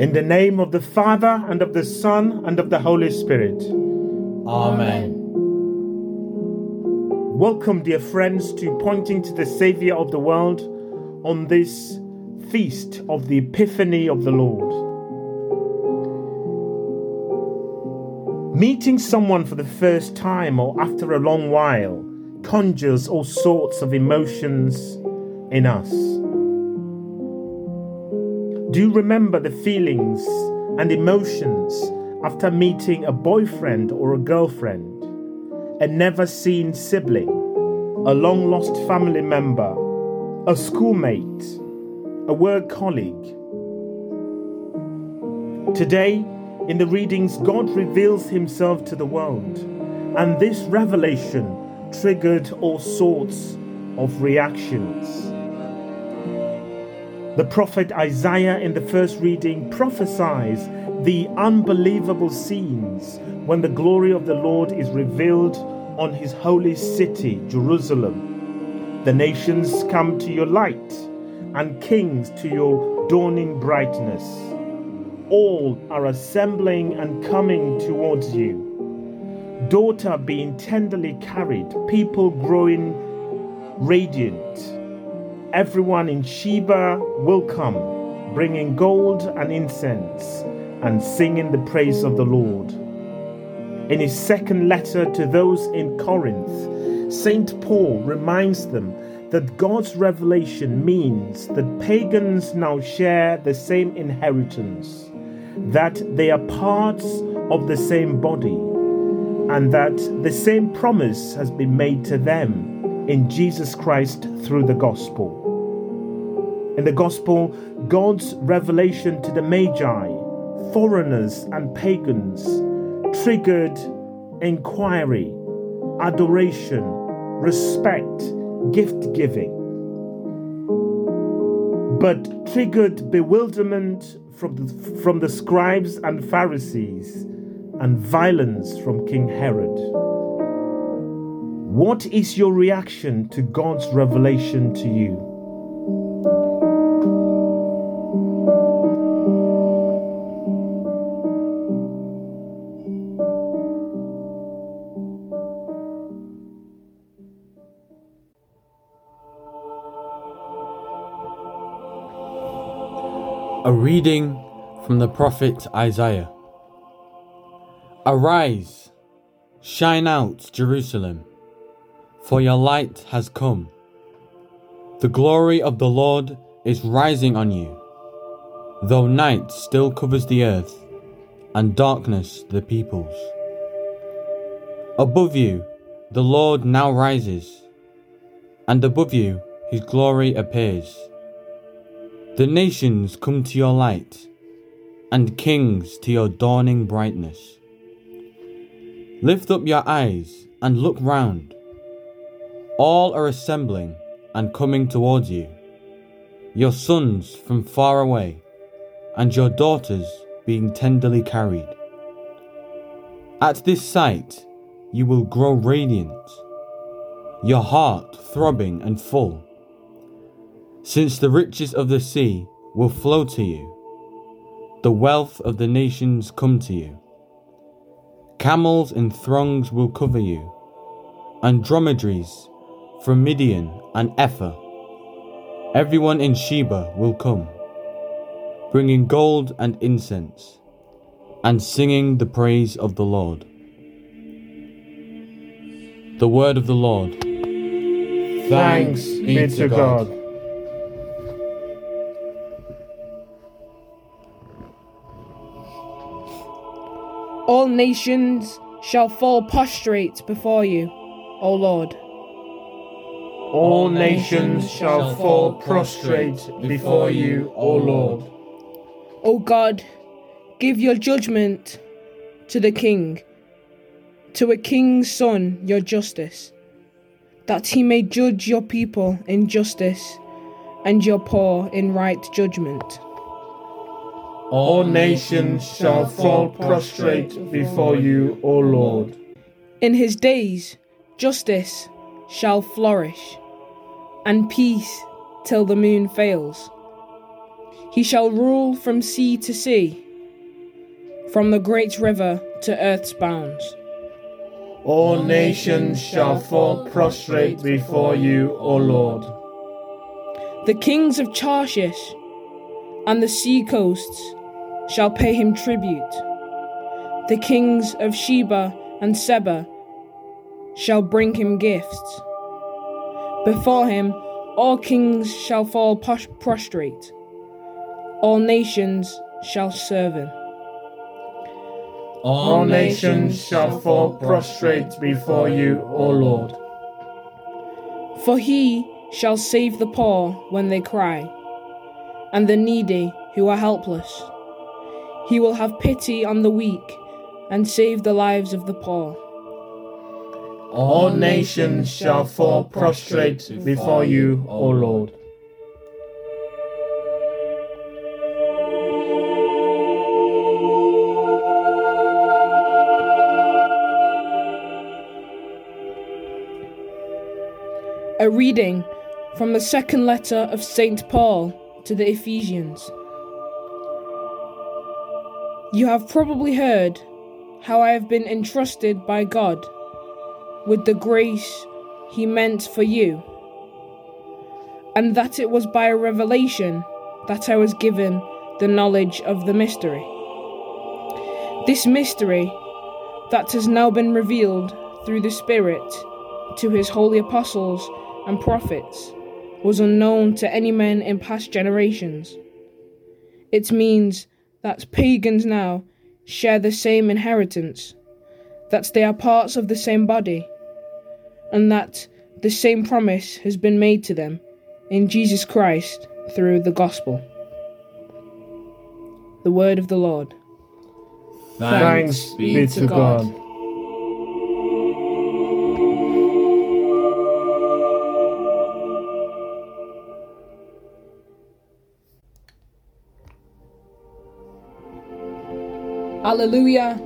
In the name of the Father, and of the Son, and of the Holy Spirit. Amen. Welcome, dear friends, to Pointing to the Saviour of the World on this feast of the Epiphany of the Lord. Meeting someone for the first time or after a long while conjures all sorts of emotions in us. Do you remember the feelings and emotions after meeting a boyfriend or a girlfriend, a never seen sibling, a long lost family member, a schoolmate, a work colleague? Today, in the readings, God reveals himself to the world, and this revelation triggered all sorts of reactions. The prophet Isaiah in the first reading prophesies the unbelievable scenes when the glory of the Lord is revealed on his holy city, Jerusalem. The nations come to your light, and kings to your dawning brightness. All are assembling and coming towards you. Daughter being tenderly carried, people growing radiant Everyone in Sheba will come, bringing gold and incense and singing the praise of the Lord. In his second letter to those in Corinth, St. Paul reminds them that God's revelation means that pagans now share the same inheritance, that they are parts of the same body, and that the same promise has been made to them in Jesus Christ through the gospel. In the gospel, God's revelation to the Magi, foreigners and pagans, triggered inquiry, adoration, respect, gift giving, but triggered bewilderment from the, from the scribes and Pharisees and violence from King Herod. What is your reaction to God's revelation to you? A reading from the prophet Isaiah. Arise, shine out, Jerusalem for your light has come. The glory of the Lord is rising on you. Though night still covers the earth, and darkness the peoples. Above you, the Lord now rises, and above you, his glory appears. The nations come to your light, and kings to your dawning brightness. Lift up your eyes and look round. All are assembling and coming towards you, your sons from far away, and your daughters being tenderly carried. At this sight, you will grow radiant, your heart throbbing and full, since the riches of the sea will flow to you, the wealth of the nations come to you. Camels in throngs will cover you, and dromedaries from Midian and Ephah. Everyone in Sheba will come, bringing gold and incense, and singing the praise of the Lord. The word of the Lord. Thanks be to God. All nations shall fall prostrate before you, O Lord all nations shall fall prostrate before you, O Lord. O God, give your judgment to the king, to a king's son your justice, that he may judge your people in justice and your poor in right judgment. All nations shall fall prostrate before you, O Lord. In his days, justice shall flourish, and peace till the moon fails. He shall rule from sea to sea, from the great river to earth's bounds. All nations shall fall prostrate before you, O Lord. The kings of Tarshish and the sea coasts shall pay him tribute. The kings of Sheba and Seba shall bring him gifts. Before him, all kings shall fall prostrate, all nations shall serve him. All nations shall fall prostrate before you, O Lord. For he shall save the poor when they cry, and the needy who are helpless. He will have pity on the weak and save the lives of the poor. All nations shall fall prostrate before you, O Lord. A reading from the second letter of St. Paul to the Ephesians. You have probably heard how I have been entrusted by God with the grace He meant for you, and that it was by a revelation that I was given the knowledge of the mystery. This mystery that has now been revealed through the Spirit to His holy apostles and prophets was unknown to any men in past generations. It means that pagans now share the same inheritance that they are parts of the same body, and that the same promise has been made to them in Jesus Christ through the gospel. The word of the Lord. Thanks, be to God. God. Alleluia.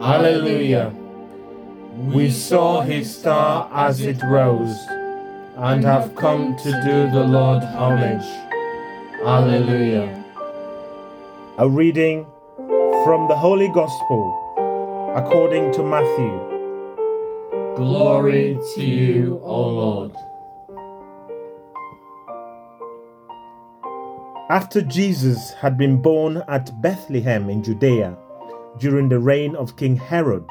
Alleluia. We saw his star as it rose, and have come to do the Lord homage. Alleluia. A reading from the Holy Gospel according to Matthew. Glory to you, O Lord. After Jesus had been born at Bethlehem in Judea, during the reign of King Herod.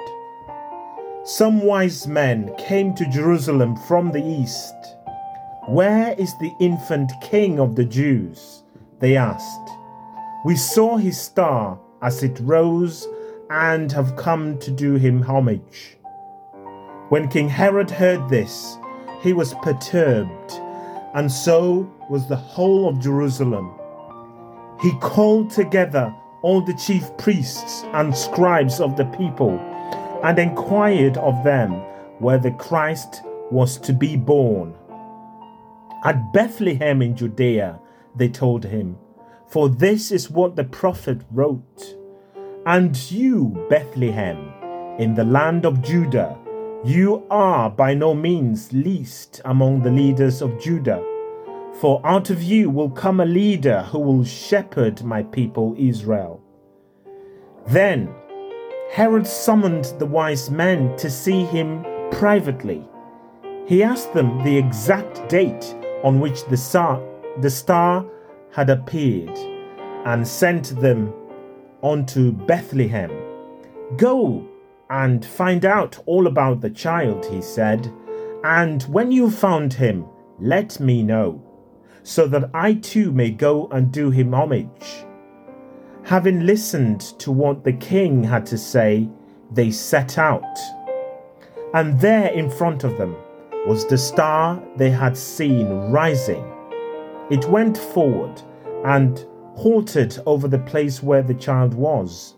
Some wise men came to Jerusalem from the east. Where is the infant king of the Jews? They asked. We saw his star as it rose and have come to do him homage. When King Herod heard this, he was perturbed, and so was the whole of Jerusalem. He called together all the chief priests and scribes of the people and inquired of them where the Christ was to be born. At Bethlehem in Judea, they told him, for this is what the prophet wrote. And you, Bethlehem, in the land of Judah, you are by no means least among the leaders of Judah. For out of you will come a leader who will shepherd my people Israel. Then Herod summoned the wise men to see him privately. He asked them the exact date on which the star, the star had appeared and sent them on to Bethlehem. Go and find out all about the child, he said, and when you found him, let me know so that I too may go and do him homage. Having listened to what the king had to say, they set out. And there in front of them was the star they had seen rising. It went forward and halted over the place where the child was.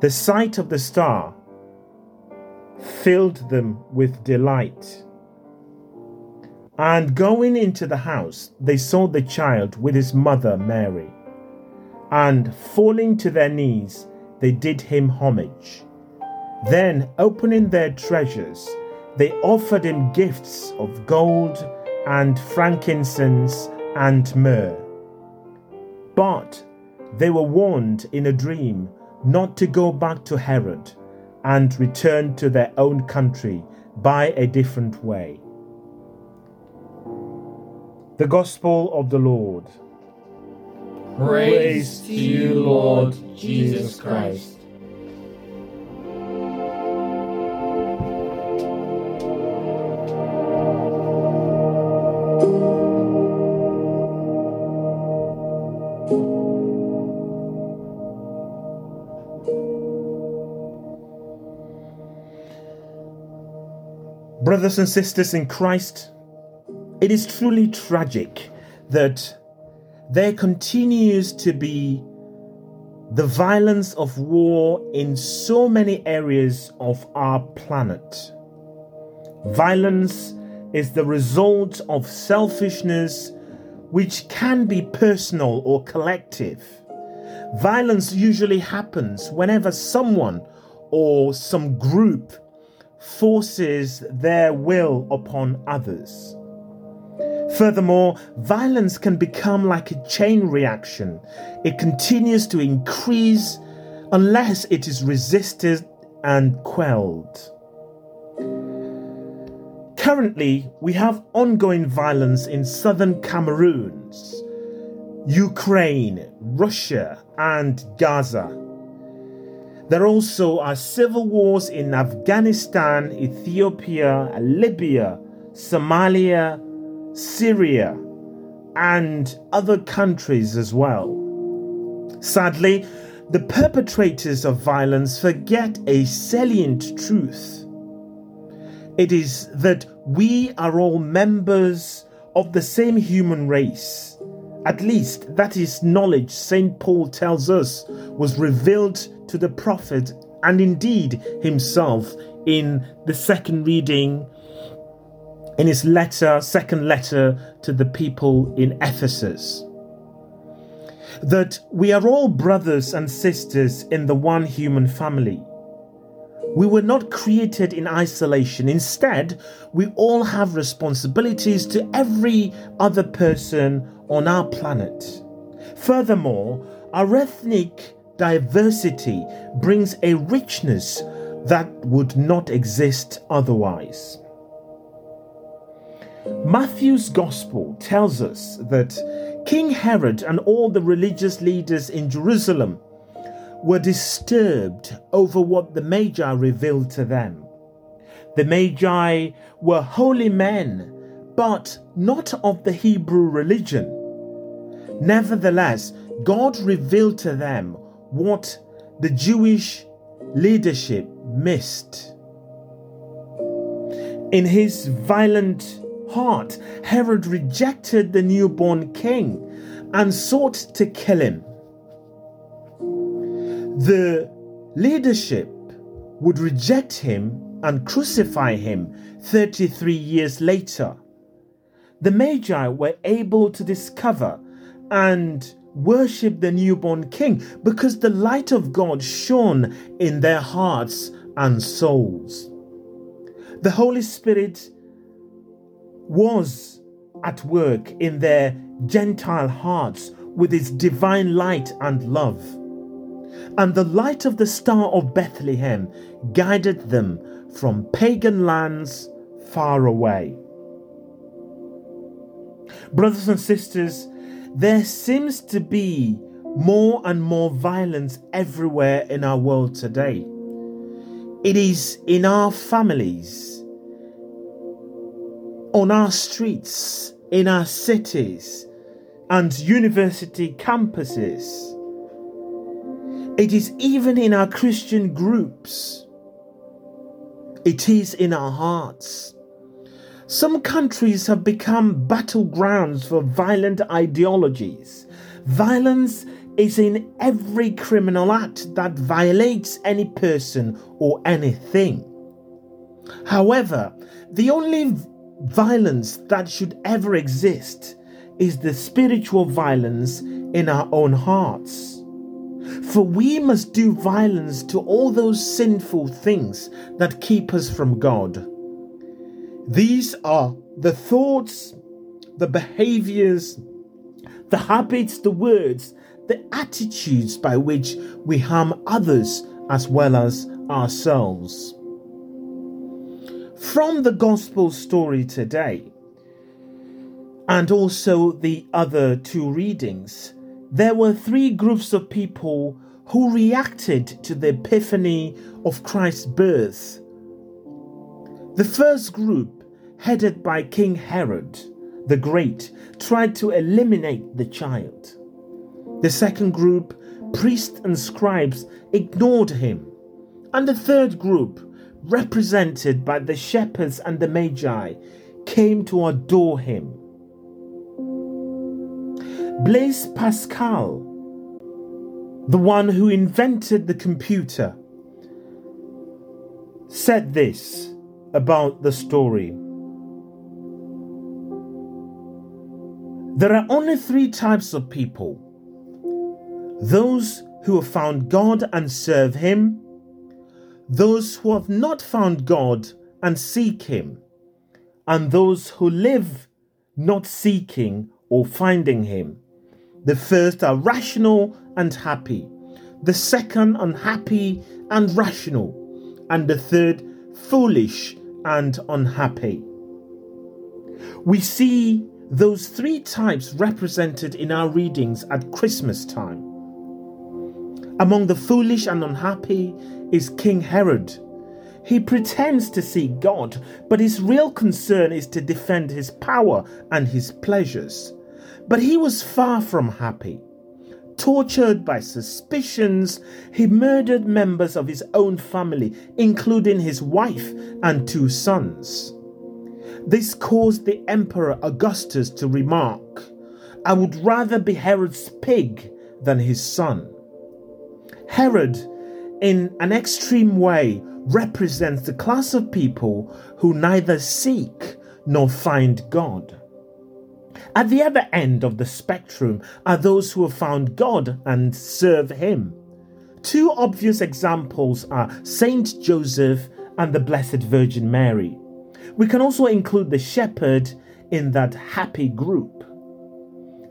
The sight of the star filled them with delight. And going into the house, they saw the child with his mother Mary. And falling to their knees, they did him homage. Then, opening their treasures, they offered him gifts of gold and frankincense and myrrh. But they were warned in a dream not to go back to Herod and return to their own country by a different way. The Gospel of the Lord. Praise to you, Lord Jesus Christ. Brothers and sisters in Christ, it is truly tragic that there continues to be the violence of war in so many areas of our planet. Violence is the result of selfishness, which can be personal or collective. Violence usually happens whenever someone or some group forces their will upon others. Furthermore, violence can become like a chain reaction. It continues to increase unless it is resisted and quelled. Currently, we have ongoing violence in southern Cameroon, Ukraine, Russia, and Gaza. There also are civil wars in Afghanistan, Ethiopia, Libya, Somalia, Syria, and other countries as well. Sadly, the perpetrators of violence forget a salient truth. It is that we are all members of the same human race. At least that is knowledge St. Paul tells us was revealed to the prophet and indeed himself in the second reading in his letter, second letter to the people in Ephesus. That we are all brothers and sisters in the one human family. We were not created in isolation. Instead, we all have responsibilities to every other person on our planet. Furthermore, our ethnic diversity brings a richness that would not exist otherwise. Matthew's Gospel tells us that King Herod and all the religious leaders in Jerusalem were disturbed over what the Magi revealed to them. The Magi were holy men, but not of the Hebrew religion. Nevertheless, God revealed to them what the Jewish leadership missed. In his violent heart, Herod rejected the newborn king and sought to kill him. The leadership would reject him and crucify him 33 years later. The Magi were able to discover and worship the newborn king because the light of God shone in their hearts and souls. The Holy Spirit was at work in their Gentile hearts with its divine light and love. And the light of the star of Bethlehem guided them from pagan lands far away. Brothers and sisters, there seems to be more and more violence everywhere in our world today. It is in our families, on our streets, in our cities, and university campuses. It is even in our Christian groups. It is in our hearts. Some countries have become battlegrounds for violent ideologies. Violence is in every criminal act that violates any person or anything. However, the only violence that should ever exist is the spiritual violence in our own hearts. For we must do violence to all those sinful things that keep us from God. These are the thoughts, the behaviors, the habits, the words the attitudes by which we harm others as well as ourselves. From the gospel story today, and also the other two readings, there were three groups of people who reacted to the epiphany of Christ's birth. The first group, headed by King Herod the Great, tried to eliminate the child. The second group, priests and scribes, ignored him. And the third group, represented by the shepherds and the magi, came to adore him. Blaise Pascal, the one who invented the computer, said this about the story. There are only three types of people those who have found God and serve Him, those who have not found God and seek Him, and those who live not seeking or finding Him. The first are rational and happy, the second unhappy and rational, and the third foolish and unhappy. We see those three types represented in our readings at Christmas time. Among the foolish and unhappy is King Herod. He pretends to seek God, but his real concern is to defend his power and his pleasures. But he was far from happy. Tortured by suspicions, he murdered members of his own family, including his wife and two sons. This caused the Emperor Augustus to remark, I would rather be Herod's pig than his son. Herod, in an extreme way, represents the class of people who neither seek nor find God. At the other end of the spectrum are those who have found God and serve Him. Two obvious examples are Saint Joseph and the Blessed Virgin Mary. We can also include the shepherd in that happy group.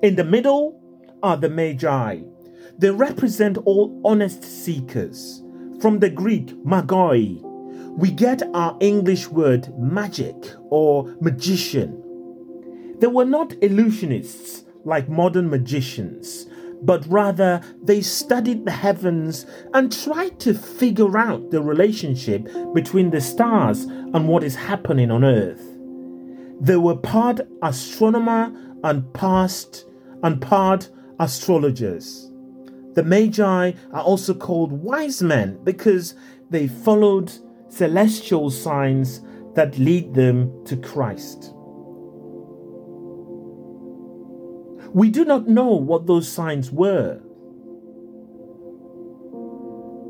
In the middle are the Magi. They represent all honest seekers. From the Greek magoi, we get our English word magic or magician. They were not illusionists like modern magicians, but rather they studied the heavens and tried to figure out the relationship between the stars and what is happening on earth. They were part astronomer and past and part astrologers. The Magi are also called wise men because they followed celestial signs that lead them to Christ. We do not know what those signs were.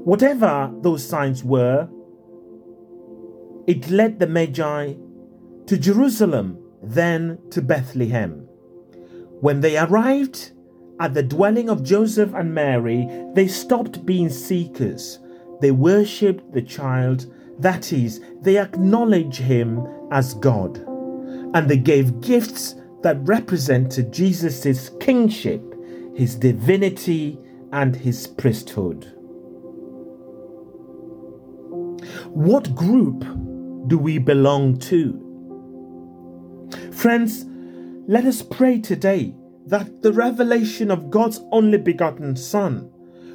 Whatever those signs were, it led the Magi to Jerusalem, then to Bethlehem. When they arrived at the dwelling of Joseph and Mary, they stopped being seekers. They worshipped the child, that is, they acknowledged him as God. And they gave gifts that represented Jesus' kingship, his divinity, and his priesthood. What group do we belong to? Friends, let us pray today that the revelation of God's only begotten Son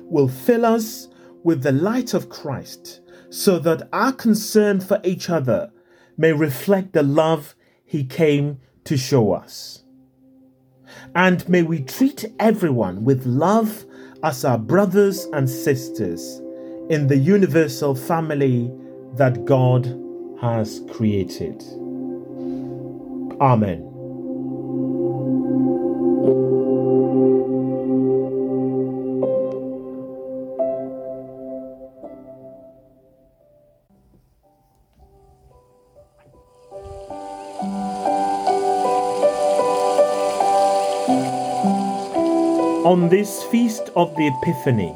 will fill us with the light of Christ so that our concern for each other may reflect the love he came to show us. And may we treat everyone with love as our brothers and sisters in the universal family that God has created. Amen. On this feast of the Epiphany,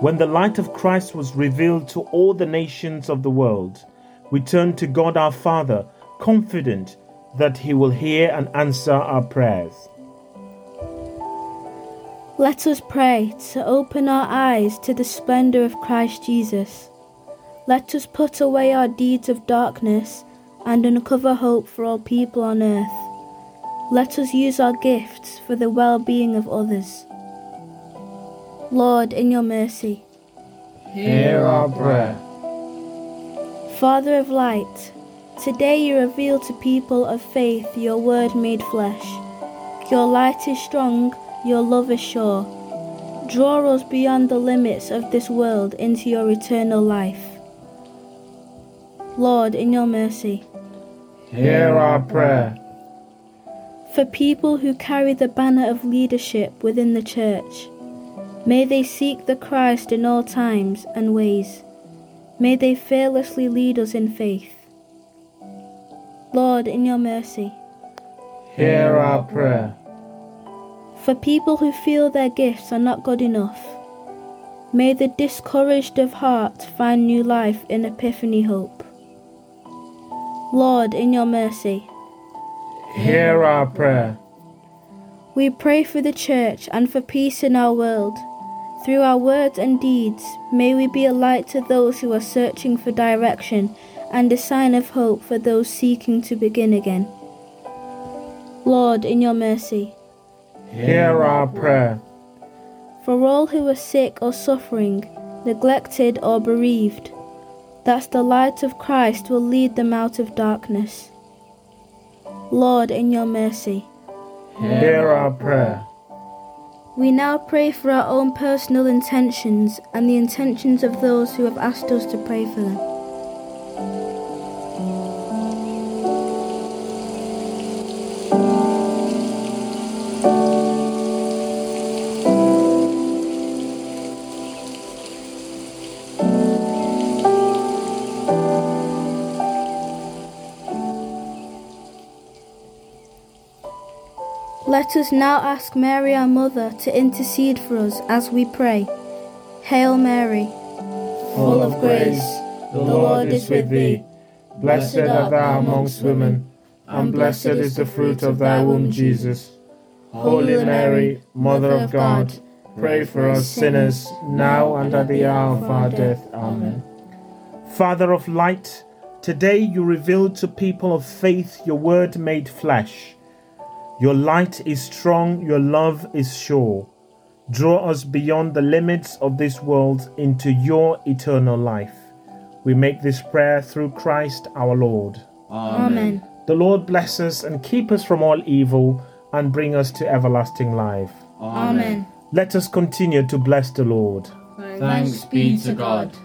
when the light of Christ was revealed to all the nations of the world, we turn to God our Father, confident that He will hear and answer our prayers. Let us pray to open our eyes to the splendour of Christ Jesus. Let us put away our deeds of darkness and uncover hope for all people on earth. Let us use our gifts for the well being of others. Lord, in your mercy. Hear our prayer. Father of light, today you reveal to people of faith your word made flesh. Your light is strong, your love is sure. Draw us beyond the limits of this world into your eternal life. Lord, in your mercy. Hear our prayer. For people who carry the banner of leadership within the church, may they seek the Christ in all times and ways. May they fearlessly lead us in faith. Lord, in your mercy. Hear our prayer. For people who feel their gifts are not good enough, may the discouraged of heart find new life in Epiphany Hope. Lord, in your mercy. Hear our prayer. We pray for the Church and for peace in our world. Through our words and deeds, may we be a light to those who are searching for direction and a sign of hope for those seeking to begin again. Lord, in your mercy. Hear our prayer. For all who are sick or suffering, neglected or bereaved, that the light of Christ will lead them out of darkness. Lord, in your mercy. Hear our prayer. We now pray for our own personal intentions and the intentions of those who have asked us to pray for them. Let us now ask Mary, our Mother, to intercede for us as we pray. Hail Mary, Full of grace, the Lord is with thee. Blessed art thou amongst women, and blessed is the fruit of thy womb, Jesus. Holy Mary, Mother of God, pray for us sinners, now and at the hour of our death. Amen. Father of light, today you revealed to people of faith your word made flesh. Your light is strong, your love is sure. Draw us beyond the limits of this world into your eternal life. We make this prayer through Christ our Lord. Amen. The Lord bless us and keep us from all evil and bring us to everlasting life. Amen. Let us continue to bless the Lord. Thanks be to God.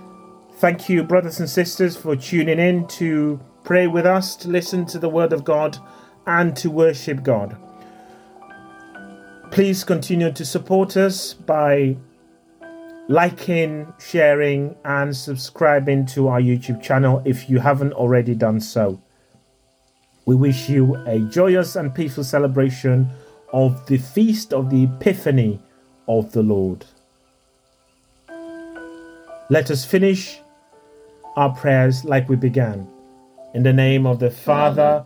Thank you, brothers and sisters, for tuning in to pray with us, to listen to the Word of God, and to worship God. Please continue to support us by liking, sharing, and subscribing to our YouTube channel if you haven't already done so. We wish you a joyous and peaceful celebration of the feast of the Epiphany of the Lord. Let us finish our prayers like we began. In the name of the Father,